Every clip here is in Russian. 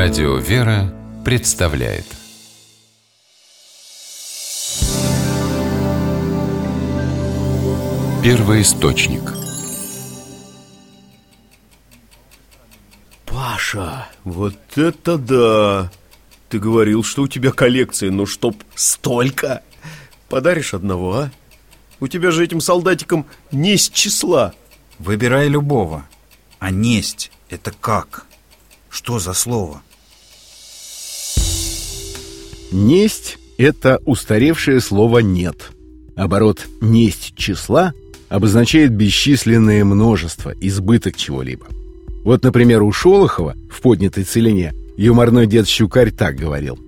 Радио «Вера» представляет Первый источник Паша, вот это да! Ты говорил, что у тебя коллекция, но чтоб столько! Подаришь одного, а? У тебя же этим солдатикам несть числа Выбирай любого А несть — это как? Что за слово? Несть – это устаревшее слово «нет». Оборот «несть числа» обозначает бесчисленное множество, избыток чего-либо. Вот, например, у Шолохова в «Поднятой целине» юморной дед Щукарь так говорил.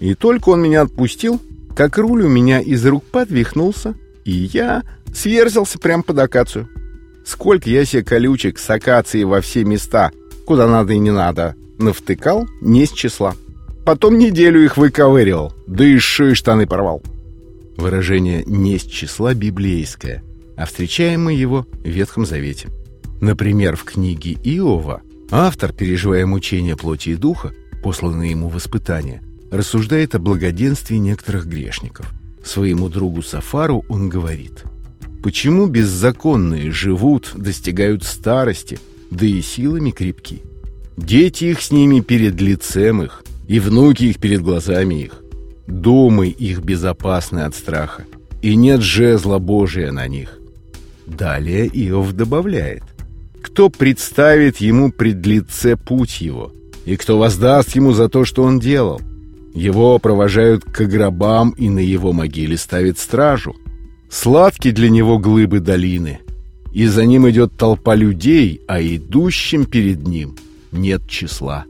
«И только он меня отпустил, как руль у меня из рук подвихнулся, и я сверзился прямо под акацию. Сколько я себе колючек с акацией во все места, куда надо и не надо, навтыкал не с числа. Потом неделю их выковыривал, да и шеи штаны порвал». Выражение «не с числа» библейское, а встречаем его в Ветхом Завете. Например, в книге Иова автор, переживая мучения плоти и духа, посланные ему в испытание, рассуждает о благоденствии некоторых грешников. Своему другу Сафару он говорит «Почему беззаконные живут, достигают старости, да и силами крепки? Дети их с ними перед лицем их, и внуки их перед глазами их. Думы их безопасны от страха, и нет жезла Божия на них». Далее Иов добавляет «Кто представит ему пред лице путь его, и кто воздаст ему за то, что он делал? Его провожают к гробам, и на его могиле ставит стражу. Сладки для него глыбы долины, и за ним идет толпа людей, а идущим перед ним нет числа.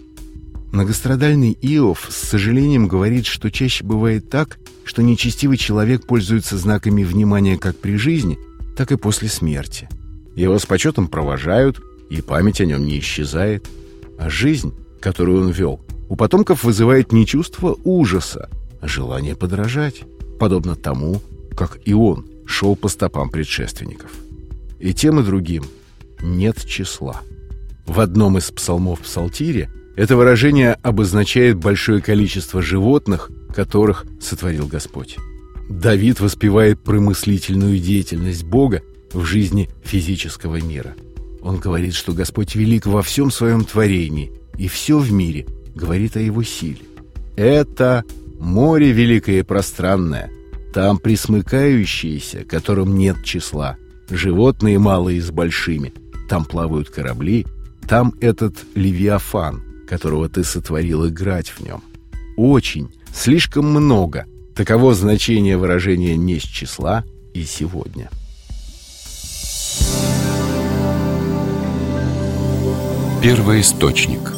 Многострадальный Иов с сожалением говорит, что чаще бывает так, что нечестивый человек пользуется знаками внимания как при жизни, так и после смерти. Его с почетом провожают, и память о нем не исчезает. А жизнь, которую он вел, у потомков вызывает не чувство ужаса, а желание подражать, подобно тому, как и он шел по стопам предшественников. И тем и другим нет числа. В одном из псалмов Псалтире это выражение обозначает большое количество животных, которых сотворил Господь. Давид воспевает промыслительную деятельность Бога в жизни физического мира. Он говорит, что Господь велик во всем своем творении, и все в мире говорит о его силе. Это море великое и пространное, там присмыкающиеся, которым нет числа, животные малые с большими, там плавают корабли, там этот Левиафан, которого ты сотворил играть в нем. Очень, слишком много. Таково значение выражения «не с числа» и «сегодня». Первый источник